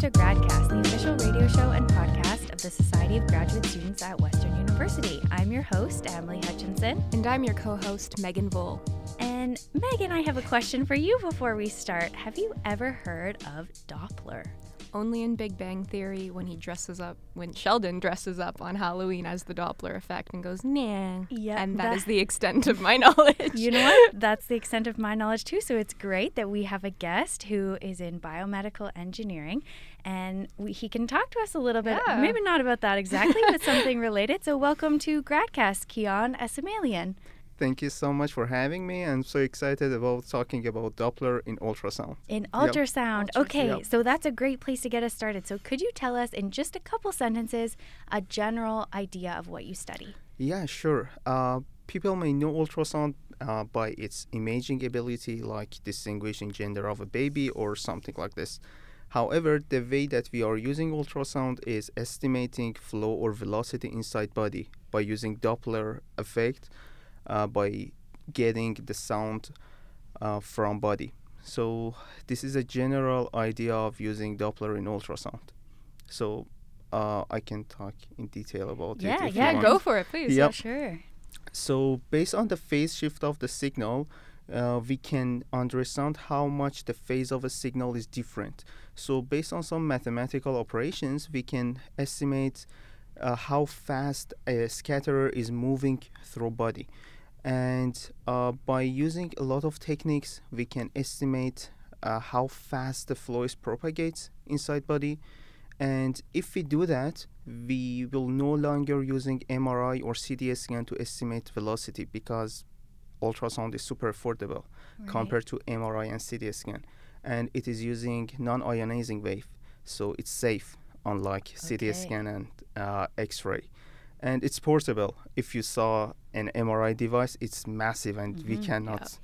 to GradCast, the official radio show and podcast of the Society of Graduate Students at Western University. I'm your host, Amalie Hutchinson. And I'm your co host, Meghan Voll. And Megan, I have a question for you before we start. Have you ever heard of Doppler? Only in Big Bang Theory when he dresses up, when Sheldon dresses up on Halloween as the Doppler effect and goes, nah. Yeah. And that, that is the extent of my knowledge. You know what? That's the extent of my knowledge too. So it's great that we have a guest who is in biomedical engineering and we, he can talk to us a little bit, yeah. maybe not about that exactly, but something related. So welcome to GradCast, Kian Esmailian. Thank you so much for having me. I'm so excited about talking about Doppler in ultrasound. In ultrasound. Yep. Okay, yep. so that's a great place to get us started. So, could you tell us in just a couple sentences a general idea of what you study? Yeah, sure. Uh, people may know ultrasound uh, by its imaging ability, like distinguishing gender of a baby or something like this. However, the way that we are using ultrasound is estimating flow or velocity inside body by using Doppler effect uh, by getting the sound uh, from body. So this is a general idea of using Doppler in ultrasound. So uh, I can talk in detail about yeah, it. Yeah, yeah, go for it, please. Yep. Yeah, sure. So based on the phase shift of the signal, uh, we can understand how much the phase of a signal is different. So based on some mathematical operations, we can estimate uh, how fast a scatterer is moving through body. And uh, by using a lot of techniques we can estimate uh, how fast the flow is propagates inside body. And if we do that we will no longer using mri or ct scan to estimate velocity because ultrasound is super affordable right. compared to mri and ct scan. And it is using non-ionizing wave so it's safe unlike okay. ct scan and uh, x-ray and it's portable. If you saw an MRI device, it's massive, and mm-hmm. we cannot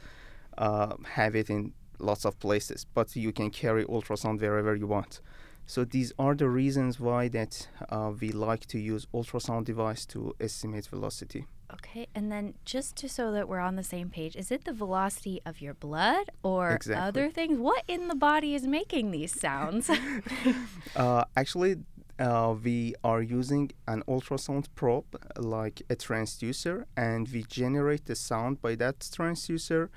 yeah. uh, have it in lots of places. But you can carry ultrasound wherever you want. So these are the reasons why that uh, we like to use ultrasound device to estimate velocity. Okay, and then just to so that we're on the same page, is it the velocity of your blood or exactly. other things? What in the body is making these sounds? uh, actually, uh, we are using an ultrasound probe like a transducer and we generate the sound by that transducer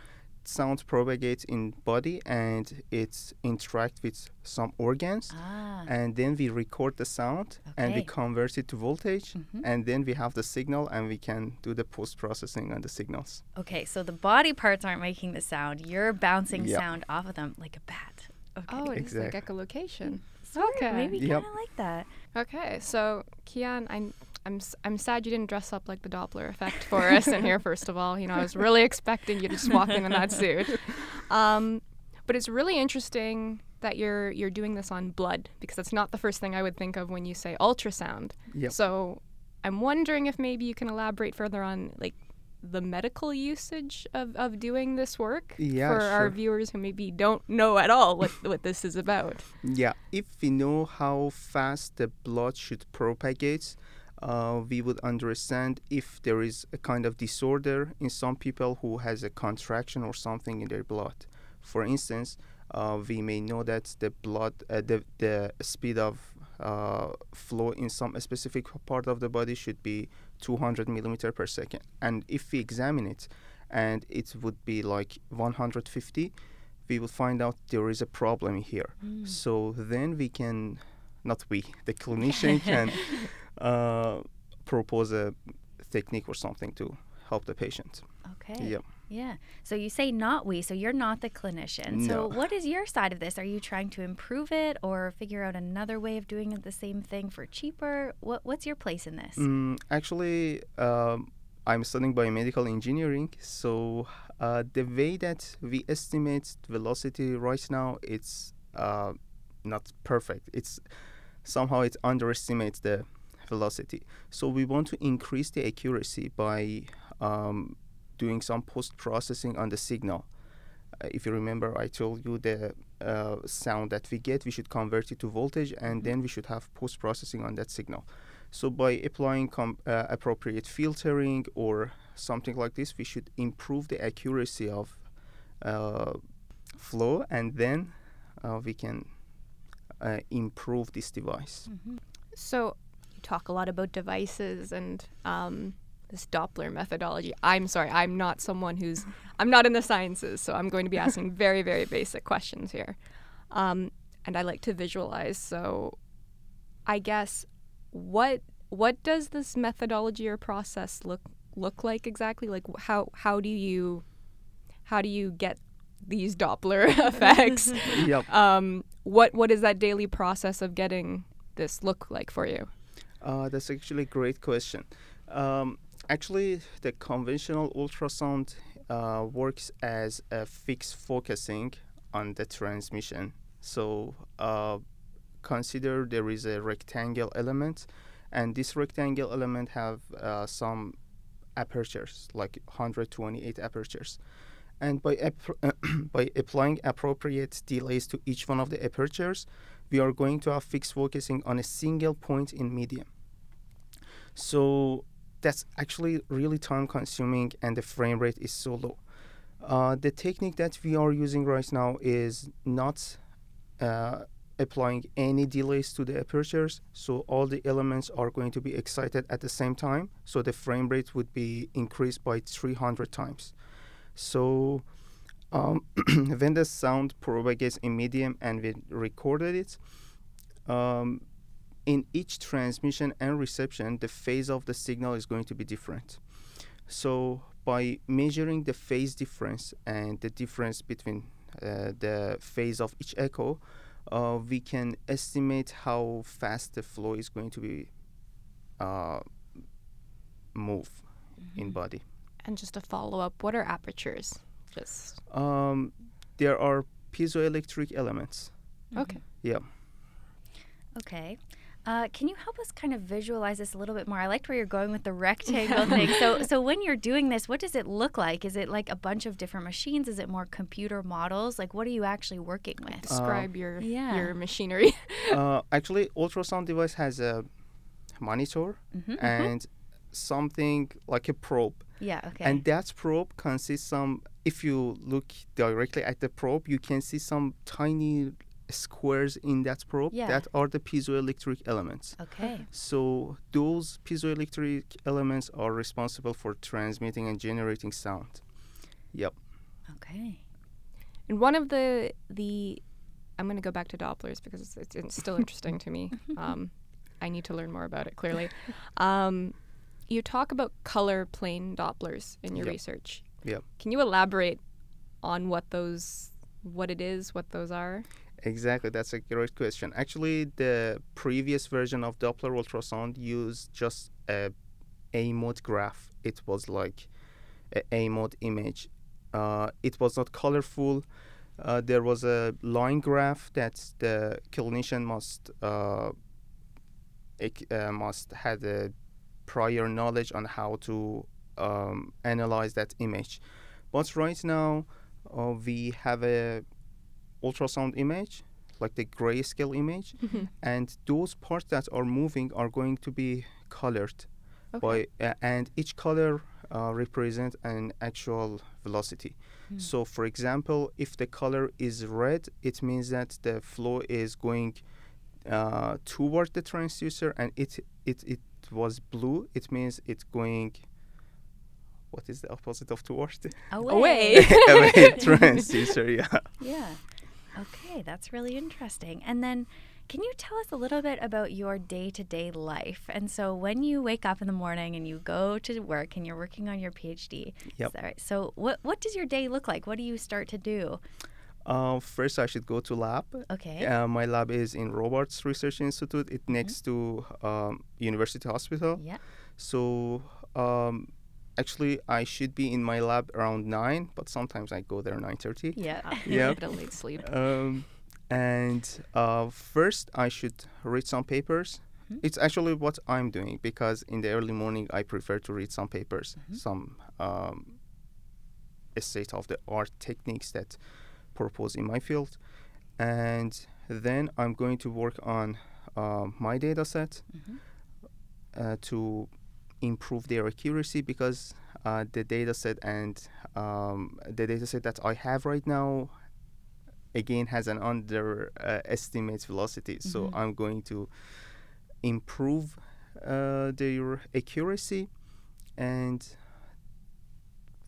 sound propagates in body and it interact with some organs ah. and then we record the sound okay. and we convert it to voltage mm-hmm. and then we have the signal and we can do the post processing on the signals okay so the body parts aren't making the sound you're bouncing yep. sound off of them like a bat okay. oh it's exactly. like echolocation okay maybe yep. kind of like that Okay, so Kian, I'm I'm I'm sad you didn't dress up like the Doppler effect for us in here. First of all, you know I was really expecting you to just walk in in that suit. Um, but it's really interesting that you're you're doing this on blood because that's not the first thing I would think of when you say ultrasound. Yep. So I'm wondering if maybe you can elaborate further on like the medical usage of, of doing this work yeah, for sure. our viewers who maybe don't know at all what, what this is about? Yeah, if we know how fast the blood should propagate, uh, we would understand if there is a kind of disorder in some people who has a contraction or something in their blood. For instance, uh, we may know that the blood, uh, the, the speed of uh, flow in some specific part of the body should be 200 millimeter per second. And if we examine it and it would be like 150, we will find out there is a problem here. Mm. So then we can, not we, the clinician can uh, propose a technique or something to help the patient. Okay. Yep. Yeah. So you say not we, so you're not the clinician. No. So what is your side of this? Are you trying to improve it or figure out another way of doing the same thing for cheaper? What what's your place in this? Mm, actually, um, I'm studying biomedical engineering, so uh, the way that we estimate velocity right now, it's uh, not perfect. It's somehow it underestimates the velocity. So we want to increase the accuracy by um, doing some post processing on the signal. Uh, if you remember, I told you the uh, sound that we get, we should convert it to voltage, and mm-hmm. then we should have post processing on that signal. So by applying com- uh, appropriate filtering or something like this, we should improve the accuracy of uh, flow, and then uh, we can uh, improve this device. So you talk a lot about devices and um, this Doppler methodology. I'm sorry, I'm not someone who's I'm not in the sciences, so I'm going to be asking very very basic questions here. Um, and I like to visualize. So I guess what what does this methodology or process look look like exactly? Like how how do you how do you get these Doppler effects? yep. um, what what is that daily process of getting this look like for you? Uh, that's actually a great question. Um, actually, the conventional ultrasound uh, works as a fixed focusing on the transmission. So uh, consider there is a rectangle element, and this rectangle element have uh, some apertures, like 128 apertures. And by ap- by applying appropriate delays to each one of the apertures, we are going to have fixed focusing on a single point in medium. So that's actually really time consuming and the frame rate is so low. Uh, the technique that we are using right now is not uh, applying any delays to the apertures, so all the elements are going to be excited at the same time, so the frame rate would be increased by 300 times. So um, when the sound propagates in medium and we recorded it, um, in each transmission and reception, the phase of the signal is going to be different. So by measuring the phase difference and the difference between uh, the phase of each echo, uh, we can estimate how fast the flow is going to be uh, move in body. And just a follow up, what are apertures? Just Um, there are piezoelectric elements. okay. Yeah. Okay. Uh, can you help us kind of visualize this a little bit more? I liked where you're going with the rectangle thing. So, so when you're doing this, what does it look like? Is it like a bunch of different machines? Is it more computer models? Like, what are you actually working with? Describe your yeah. your machinery. uh, actually, ultrasound device has a monitor Mhm. and something like a probe. Yeah. Okay. And that probe consists some. If you look directly at the probe, you can see some tiny squares in that probe. Yeah. That are the piezoelectric elements. okay. So those piezoelectric elements are responsible for transmitting and generating sound. Yep. Okay. And one of the the I'm going to go back to Dopplers because it's, it's, it's still interesting to me. Um, I need to learn more about it. Clearly, um, you talk about color plane Dopplers in your Yep. research. Yep. Can you elaborate on what those what it is, what those are? Exactly, that's a great question. Actually, the previous version of Doppler ultrasound used just a A mode graph. It was like a A mode image. Uh, it was not colorful. Uh, there was a line graph that the clinician must uh, ec- uh, must had a prior knowledge on how to um, analyze that image. But right now, uh, we have a ultrasound image, like the grayscale image, and those parts that are moving are going to be colored by, uh, and each color uh, represent an actual velocity. So, for example, if the color is red, it means that the flow is going uh, toward the transducer, and it it it was blue. It means it's going. What is the opposite of towards? Away. Away, transducer, yeah. Yeah. Okay, that's really interesting. And then, can you tell us a little bit about your day to day life? And so, when you wake up in the morning and you go to work and you're working on your PhD, Yep. is right? So, what what does your day look like? What do you start to do? Uh, first, I should go to lab. Okay. Uh, my lab is in Robarts Research Institute. It's next to um, University Hospital. Yeah. So um, actually, I should be in my lab around nine, but sometimes I go there nine thirty. Yeah. Yeah. Bit of late sleep. Um, and uh, first, I should read some papers. Mhm. It's actually what I'm doing because in the early morning, I prefer to read some papers, Mhm. some um, state of the art techniques that propose in my field. And then I'm going to work on uh, my data set Mhm. uh, to improve their accuracy because uh, the data set and um, the data set that I have right now again has an underestimate velocity. So Mhm. I'm going to improve uh, their accuracy, and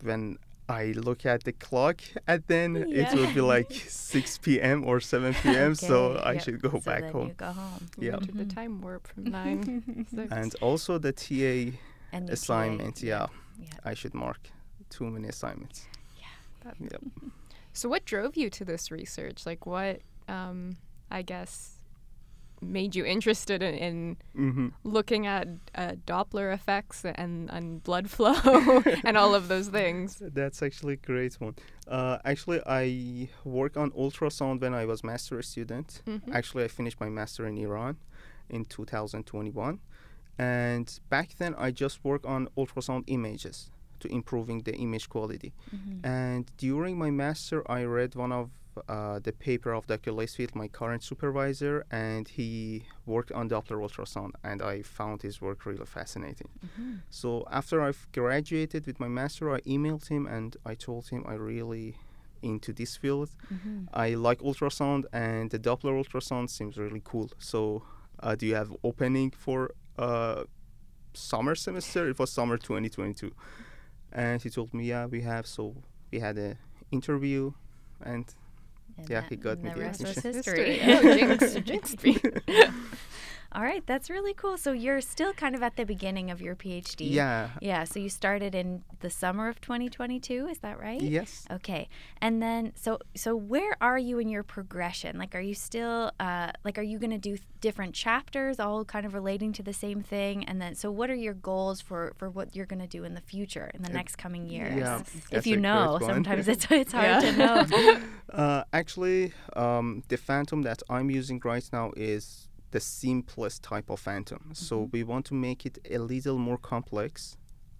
when I look at the clock at then it Yeah. will be like 6 p.m. or 7 p.m. so I yep. should go so back then home. You go home. You Yeah. entered the time warp from nine. And also the TA And the assignment, TA, yeah, yeah. I should mark too many assignments. That- Yep. So, what drove you to this research? Like, what, um, I guess, made you interested in, in hmm looking at uh, Doppler effects and, and blood flow and all of those things? That's actually a great one. Uh, actually, I work on ultrasound when I was master student. Mhm. Actually, I finished my master in Iran in 2021, and back then I just work on ultrasound images to improving the image quality. Mhm. And during my master, I read one of uh, the paper of Dr. Lacefield, my current supervisor, and he worked on Doppler ultrasound, and I found his work really fascinating. Mhm. So after I've graduated with my master, I emailed him and I told him I really into this field. Mhm. I like ultrasound, and the Doppler ultrasound seems really cool. So, uh, do you have opening for uh, summer semester? It was summer 2022, and he told me, yeah, we have. So we had a interview, and And Yeah, that- he got me the the rest was admission. history. Oh, jinx, jinxed me. All right, that's really cool. So you're still kind of at the beginning of your PhD. yeah, Yeah. So you started in the summer of 2022. Is that right? yes, Okay. And then so so where are you in your progression? Like are you still uh like are you going to do th- different chapters all kind of relating to the same thing and then so what are your goals for for what you're going to do in the future in the Uh, next coming years? yeah, If you know, sometimes it's it's hard Yeah. to know. Uh, actually, um, the Phantom that I'm using right now is the simplest type of Phantom. So Mm-hmm. we want to make it a little more complex,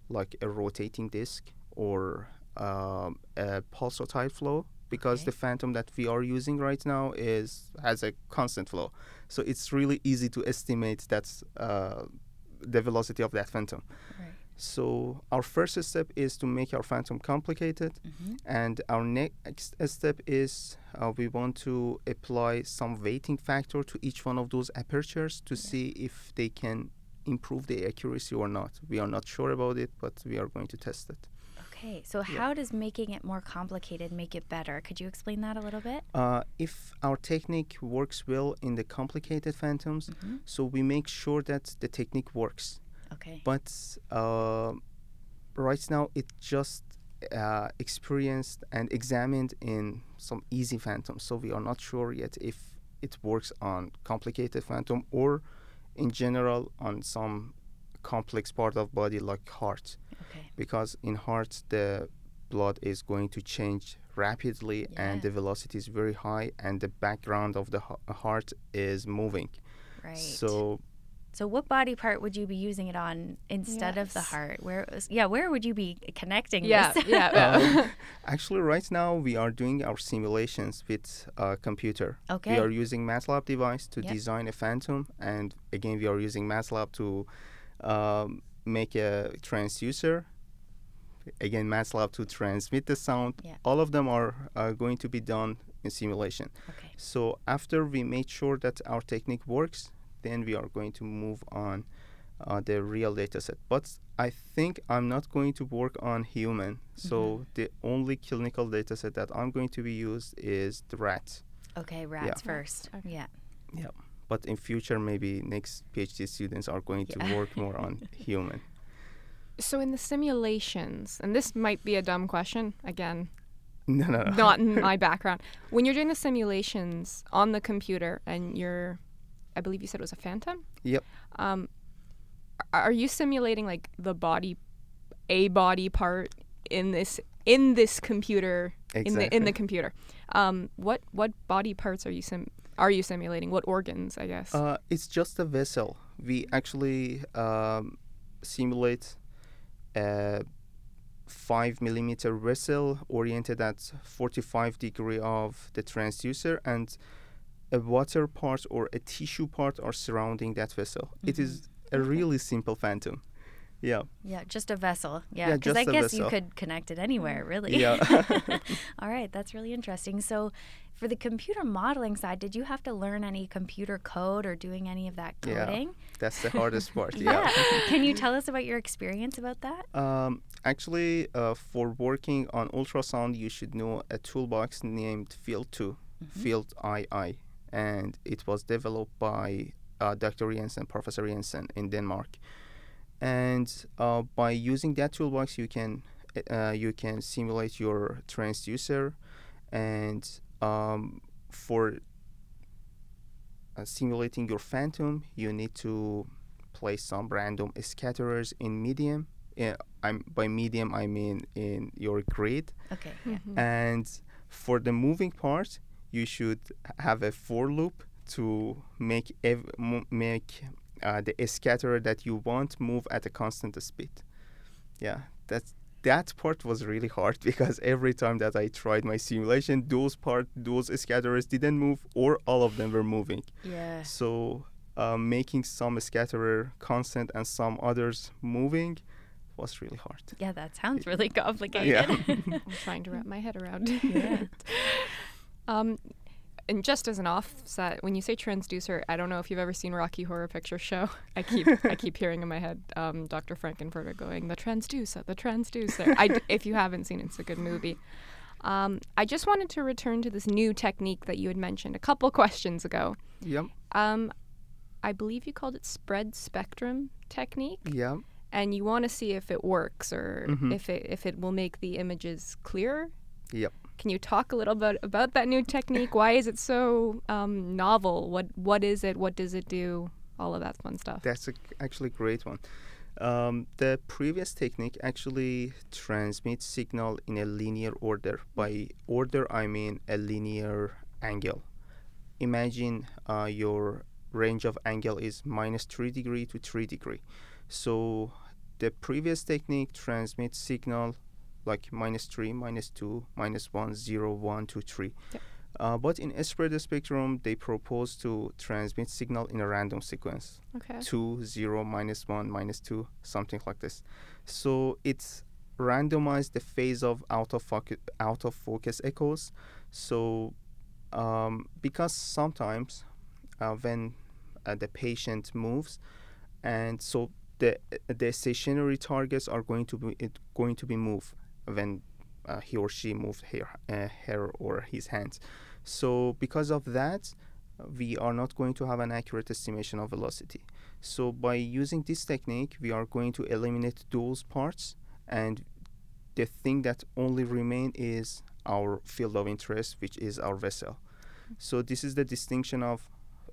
like a rotating disc or um, a pulsatile flow, because Okay. the Phantom that we are using right now is has a constant flow. So it's really easy to estimate that's uh, the velocity of that Phantom. Right. So our first step is to make our Phantom complicated. Mhm. And our next step is uh, we want to apply some weighting factor to each one of those apertures to see if they can improve the accuracy or not. We are not sure about it, but we are going to test it. Okay. So how does making it more complicated make it better? Could you explain that a little bit? Uh, if our technique works well in the complicated phantoms, Mhm. so we make sure that the technique works. Okay. But uh, right now, it just uh, experienced and examined in some easy phantoms. So we are not sure yet if it works on complicated phantom or in general on some complex part of body like heart Okay. because in heart the blood is going to change rapidly Yeah. and the velocity is very high and the background of the heart is moving Right. so So what body part would you be using it on instead of the heart? Where yeah, where would you be connecting Yeah, this? yeah. Um, actually right now we are doing our simulations with a computer okay. we are using matlab device to Yep. design a phantom and again we are using matlab to um, make a transducer again matlab to transmit the sound Yeah. all of them are uh, going to be done in simulation okay. so after we made sure that our technique works then we are going to move on uh, the real data set but i think i'm not going to work on human so Mhm. the only clinical data set that i'm going to be used is the rats Okay, rats first. Okay. Yeah. but in future maybe next phd students are going Yeah. to work more on human So in the simulations, and this might be a dumb question again, no no no not in my background. When you're doing the simulations on the computer and you're, I believe you said it was a phantom. Yep. Um, are you simulating like the body, a body part in this in this computer in the in the computer? Um, what what body parts are you sim are you simulating? What organs? I guess. Uh, it's just a vessel. We actually um, simulate a five millimeter vessel oriented at 45 degree of the transducer, and a water part or a tissue part are surrounding that vessel. It is a Okay. really simple phantom. Yeah. Yeah, just a vessel. Yeah, Yeah, because I just a guess you could connect it anywhere, really. Yeah. All right, that's really interesting. So, for the computer modeling side, did you have to learn any computer code or doing any of that coding? Yeah. That's the hardest part. Yeah. Can you tell us about your experience about that? Um, actually, uh, for working on ultrasound, you should know a toolbox named Field 2, Field II, and it was developed by uh, Dr. Jensen, Professor Jensen in Denmark. And uh, by using that toolbox, you can uh, you can simulate your transducer, and um, for uh, simulating your phantom, you need to place some random scatterers in medium. Yeah, I'm by medium I mean in your grid, Okay. Yeah. Mhm. and for the moving part, you should have a for loop to make ev- mo- make uh, the scatterer that you want move at a constant speed. Yeah, that's that part was really hard because every time that I tried my simulation, those part those scatterers didn't move or all of them were moving. Yeah. So uh, making some scatterer constant and some others moving was really hard. Yeah, that sounds really complicated. Yeah. I'm trying to wrap my head around. Yeah. um, and just as an offset, when you say transducer, I don't know if you've ever seen Rocky Horror Picture Show. I keep I keep hearing in my head um, Dr. Frank-N-Furter going the transducer, the transducer. I if you haven't seen it, it's a good movie. Um, I just wanted to return to this new technique that you had mentioned a couple questions ago. Yep. Um, I believe you called it spread spectrum technique, Yeah. and you want to see if it works or Mhm. if it if it will make the images clearer. Yep. Can you talk a little bit about that new technique? Why is it so um, novel? What what is it? What does it do? All of that fun stuff. That's a, actually a great one. Um, the previous technique actually transmits signal in a linear order. By order, I mean a linear angle. Imagine uh, your range of angle is minus 3 degree to 3 degree. So the previous technique transmits signal like minus 3, minus 2, minus 1, 0, 1, 2, 3. Yep. Uh, but in spread spectrum, they propose to transmit signal in a random sequence Okay. 2 0 minus 1 minus 2 something like this so it's randomized the phase of out of focus out of focus echoes so um, because sometimes uh, when uh, the patient moves and so the the stationary targets are going to be it going to be moved when uh, he or she moved her, uh, her or his hands so because of that we are not going to have an accurate estimation of velocity. So by using this technique, we are going to eliminate those parts and the thing that only remain is our field of interest, which is our vessel. So this is the distinction of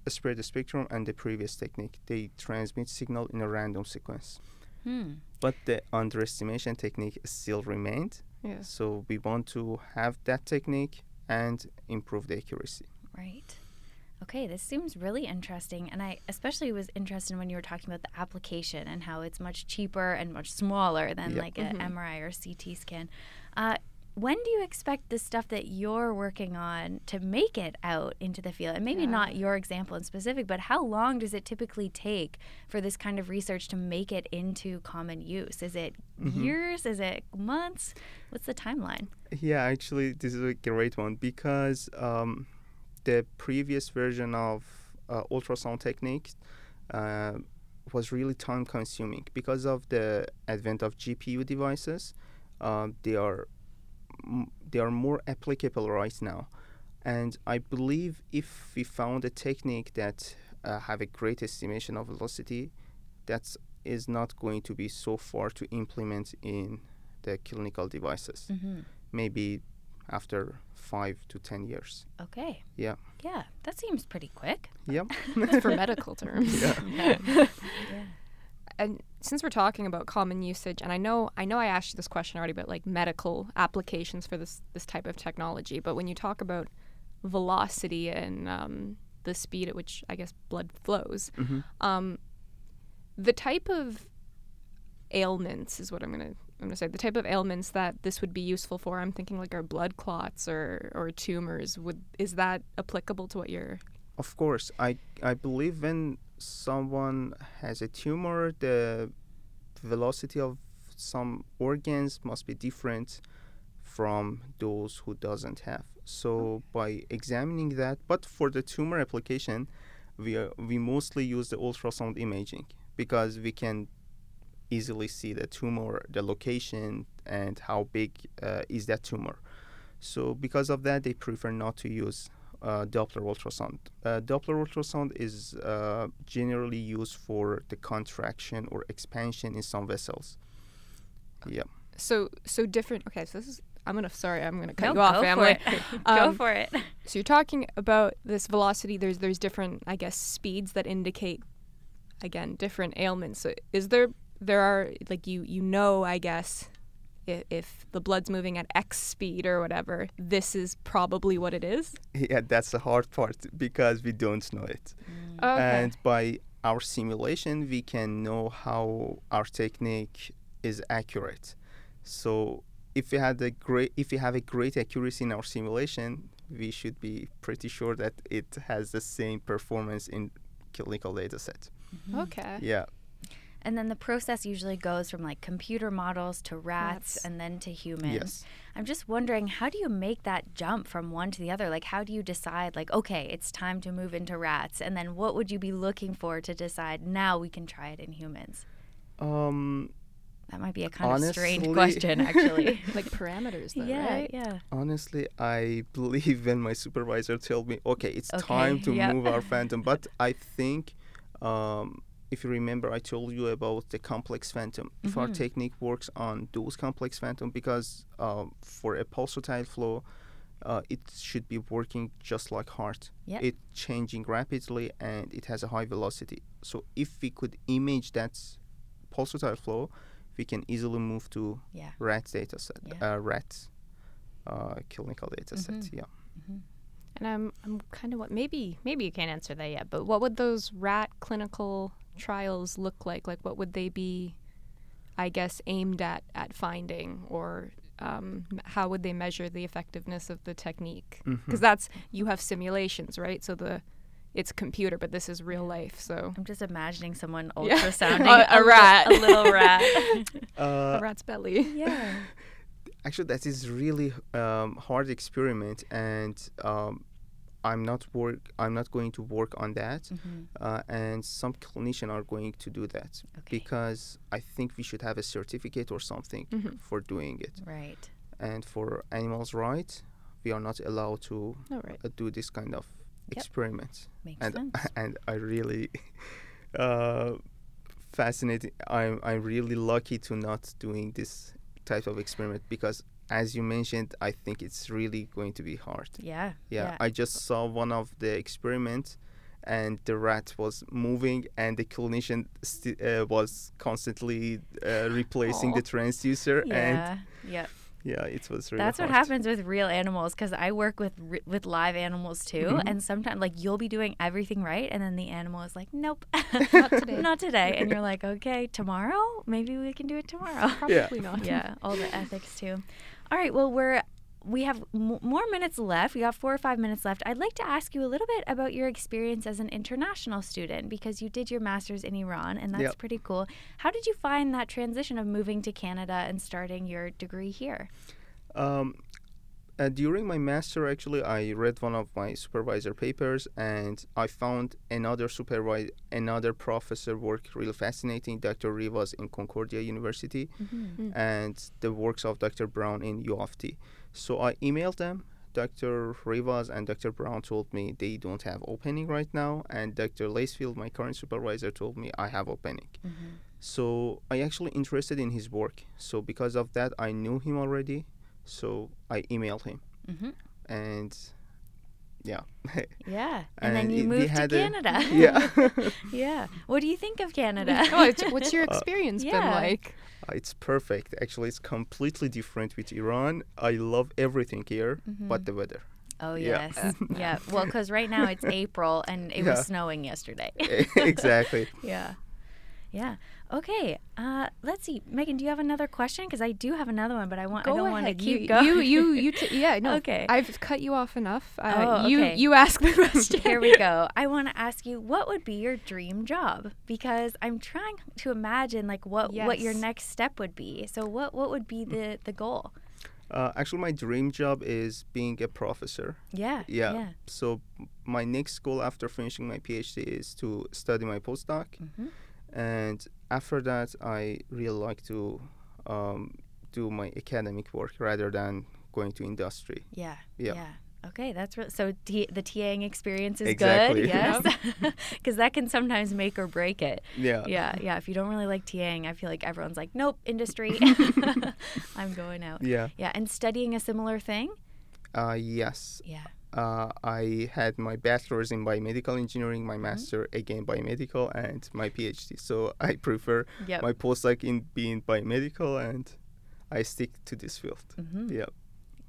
spread spectrum and the previous technique. They transmit signal in a random sequence. Hmm. But the underestimation technique still remained. Yes. So we want to have that technique and improve the accuracy. Right. Okay, this seems really interesting. And I especially was interested when you were talking about the application and how it's much cheaper and much smaller than Yep. like a Mhm. MRI or CT scan. Uh, when do you expect the stuff that you're working on to make it out into the field? And maybe Yeah. not your example in specific, but how long does it typically take for this kind of research to make it into common use? Is it Mhm. years? Is it months? What's the timeline? Yeah, actually, this is a great one because um, the previous version of uh, ultrasound technique uh, was really time consuming because of the advent of GPU devices. Um, they are they are more applicable right now, and I believe if we found a technique that uh, have a great estimation of velocity, that is not going to be so far to implement in the clinical devices Mm-hmm. maybe after five to ten years. Okay. Yeah. Yeah, that seems pretty quick. Yep. For medical terms. Yeah. yeah. And since we're talking about common usage, and I know I know I asked you this question already, but like medical applications for this this type of technology. But when you talk about velocity and um, the speed at which I guess blood flows, Mhm. um, the type of ailments is what I'm gonna I'm gonna say. The type of ailments that this would be useful for. I'm thinking like our blood clots or or tumors. Would is that applicable to what you're? Of course, I I believe when someone has a tumor, the velocity of some organs must be different from those who doesn't have. So by examining that, but for the tumor application, we are, we mostly use the ultrasound imaging because we can easily see the tumor, the location, and how big uh, is that tumor. So because of that, they prefer not to use uh, Doppler ultrasound. Uh, Doppler ultrasound is uh, generally used for the contraction or expansion in some vessels. Yeah. So so different. Okay, so this is. I'm gonna. Sorry, I'm gonna cut No, you off, go for family. it. Um, Go for it. So you're talking about this velocity. There's there's different, I guess, speeds that indicate, again, different ailments. So is there there are like you you know, I guess, if, if the blood's moving at X speed or whatever, this is probably what it is. Yeah, that's the hard part because we don't know it. Mm. Okay. And by our simulation, we can know how our technique is accurate. So if we had a great, if we have a great accuracy in our simulation, we should be pretty sure that it has the same performance in clinical data set. Mm-hmm. okay. Yeah. And then the process usually goes from like computer models to rats Rats. and then to humans. Yes. I'm just wondering, how do you make that jump from one to the other? Like, how do you decide, like, okay, it's time to move into rats? And then what would you be looking for to decide now we can try it in humans? Um, That might be a kind of strange question, actually. Like parameters, though, yeah, right? yeah. honestly, I believe when my supervisor told me, okay, it's Okay, time to yeah. move our phantom. But I think, um, if you remember, I told you about the complex phantom. If our Mhm. technique works on those complex phantom, because um, for a pulsatile flow, uh, it should be working just like heart. Yep. It changing rapidly and it has a high velocity. So if we could image that pulsatile flow, we can easily move to Yeah. rat data set, Yeah. uh, rat uh, clinical data set. Mhm. Yeah. And I'm I'm kind of what maybe maybe you can't answer that yet, but what would those rat clinical trials look like? Like what would they be I guess aimed at at finding or um, how would they measure the effectiveness of the technique? Because that's you have simulations, right? So the it's computer, but this is real life. So I'm just imagining someone Yeah. ultrasounding A- a li- rat. a little rat. Uh, a rat's belly. yeah. actually, that is really um, hard experiment, and um, I'm not work. I'm not going to work on that. Mhm. Uh, and some clinicians are going to do that Okay. because I think we should have a certificate or something Mhm. for doing it. Right. And for animals' rights, we are not allowed to right. uh, do this kind of Yep. experiments. Makes and sense. and I really uh, fascinating. I'm I'm really lucky to not doing this type of experiment because, as you mentioned, I think it's really going to be hard. Yeah. Yeah, I just saw one of the experiments, and the rat was moving, and the clinician sti- uh, was constantly uh, replacing the Aw. transducer, and Yeah. Yeah. yeah, it was really. That's what happens with real animals because I work with ri- with live animals too, Mhm. and sometimes like you'll be doing everything right, and then the animal is like, "Nope, Not today. not today," and you're like, "Okay, tomorrow, maybe we can do it tomorrow." Probably not. yeah, all the ethics too. All right, well we're we have m- more minutes left. We got four or five minutes left. I'd like to ask you a little bit about your experience as an international student because you did your master's in Iran, and that's Yep. pretty cool. How did you find that transition of moving to Canada and starting your degree here? Um, uh, during my master, actually, I read one of my supervisor papers, and I found another supervisor, another professor work really fascinating. Dr. Rivaz in Concordia University, Mm-hmm. and the works of Dr. Brown in U of T. So I emailed them. Dr. Rivaz and Dr. Brown told me they don't have opening right now, and Dr. Lacefield, my current supervisor, told me I have opening. Mm-hmm. So I actually interested in his work. So because of that, I knew him already. So I emailed him, Mm-hmm. and yeah, Yeah, and, then you it- we moved to had a- Canada. yeah, yeah. What do you think of Canada? oh, what's your Uh, experience been yeah. like? it's perfect. Actually, it's completely different with Iran. I love everything here, but the weather. oh yeah. yes, yeah. Well, because right now it's April and it Yeah. was snowing yesterday. exactly. yeah. Yeah. Okay. Uh, let's see, Meghan. Do you have another question? Because I do have another one, but I want. Go I don't want to keep you, going. You, you, you. T- yeah. No. Okay. I've cut you off enough. Uh, Oh, You, okay. you ask the question. Here we go. I want to ask you, what would be your dream job? Because I'm trying to imagine like what what your next step would be. So what what would be the the goal? Uh, actually, my dream job is being a professor. Yeah. Yeah. Yeah. So my next goal after finishing my PhD is to study my postdoc, hmm and after that, I really like to um, do my academic work rather than going to industry. Yeah. Yeah. Yeah. Okay, that's re- so. T- the TAing experience is Exactly. good, yes, because that can sometimes make or break it. Yeah. Yeah, yeah. If you don't really like TAing, I feel like everyone's like, nope, industry. I'm going out. Yeah. Yeah, and studying a similar thing. Uh, yes. Yeah. Uh, I had my bachelor's in biomedical engineering, Mm-hmm. my master again biomedical, and my PhD. So I prefer Yep. my postdoc in being biomedical, and I stick to this field. hmm Yeah.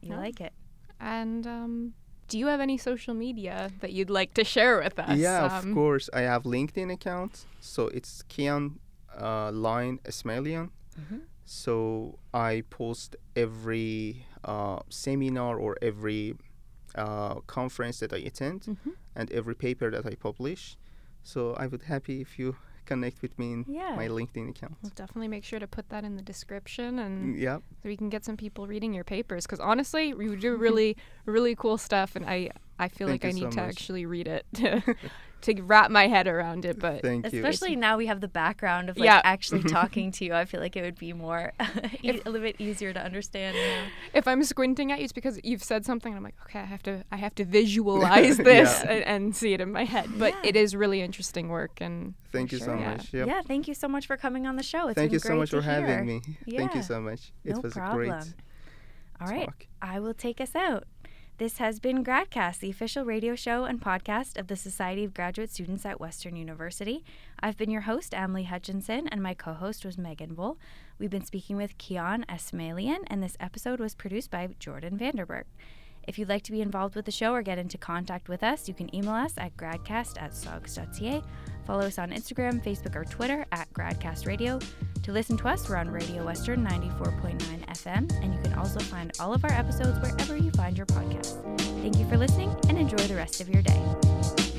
You Yeah. like it? And um, do you have any social media that you'd like to share with us? Yeah, of Um, course. I have LinkedIn account, so it's Kian uh, Line Esmailian. Mhm. So I post every uh, seminar or every uh, conference that I attend Mhm. and every paper that I publish. So I would happy if you connect with me in Yeah. my LinkedIn account. We'll definitely make sure to put that in the description and Yeah, so we can get some people reading your papers because honestly you do really really cool stuff and i i feel Thank like i you so need to much. actually read it to, to wrap my head around it but thank you. Especially now we have the background of like Yeah. actually talking to you. I feel like it would be more a little bit easier to understand. You know? if i'm squinting at you it's because you've said something and i'm like okay i have to i have to visualize this Yeah. and, and see it in my head but Yeah. it is really interesting work and Thank For you so sure, yeah. much. Yep. Yeah. Thank you so much for coming on the show. It's Thank been you so much to for having hear. me. Thank you so much. It No was problem. great All right. talk. I will take us out. This has been GradCast, the official radio show and podcast of the Society of Graduate Students at Western University. I've been your host, Amalie Hutchinson, and my co host was Meghan Voll. We've been speaking with Kian Esmailian, and this episode was produced by Jordan VanderBurgt. If you'd like to be involved with the show or get into contact with us, you can email us at gradcast at sogs.ca. Follow us on Instagram, Facebook, or Twitter at Gradcast Radio. To listen to us, we're on Radio Western 94.9 FM, and you can also find all of our episodes wherever you find your podcasts. Thank you for listening and enjoy the rest of your day.